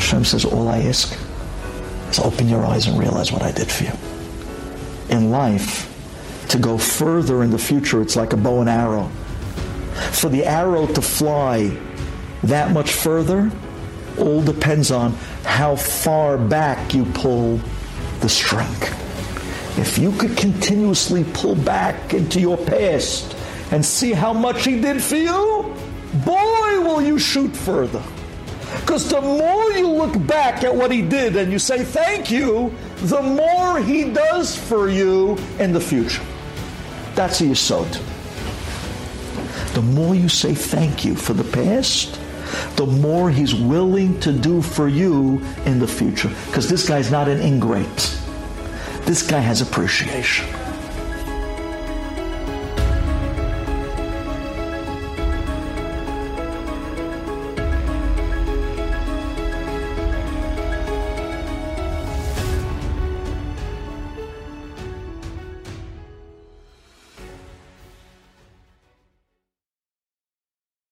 Hashem says, All I ask is open your eyes and realize what I did for you. In life, to go further in the future, it's like a bow and arrow. For the arrow to fly that much further, all depends on how far back you pull the string. If you could continuously pull back into your past and see how much he did for you, boy, will you shoot further. Because the more you look back at what he did and you say thank you, the more he does for you in the future. That's a yisod. The more you say thank you for the past, the more he's willing to do for you in the future. Because this guy's not an ingrate. This guy has appreciation.